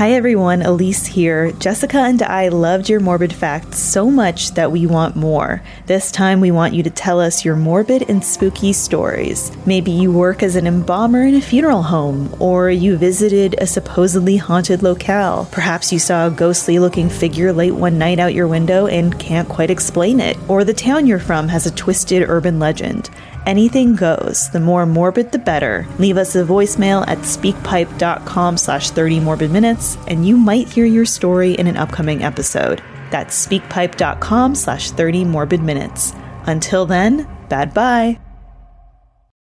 Hi everyone, Elise here. Jessica and I loved your morbid facts so much that we want more. This time we want you to tell us your morbid and spooky stories. Maybe you work as an embalmer in a funeral home, or you visited a supposedly haunted locale. Perhaps you saw a ghostly looking figure late one night out your window and can't quite explain it, or the town you're from has a twisted urban legend. Anything goes. The more morbid, the better. Leave us a voicemail at speakpipe.com slash 30 morbid minutes, and you might hear your story in an upcoming episode. That's speakpipe.com slash 30 morbid minutes. Until then, bad bye.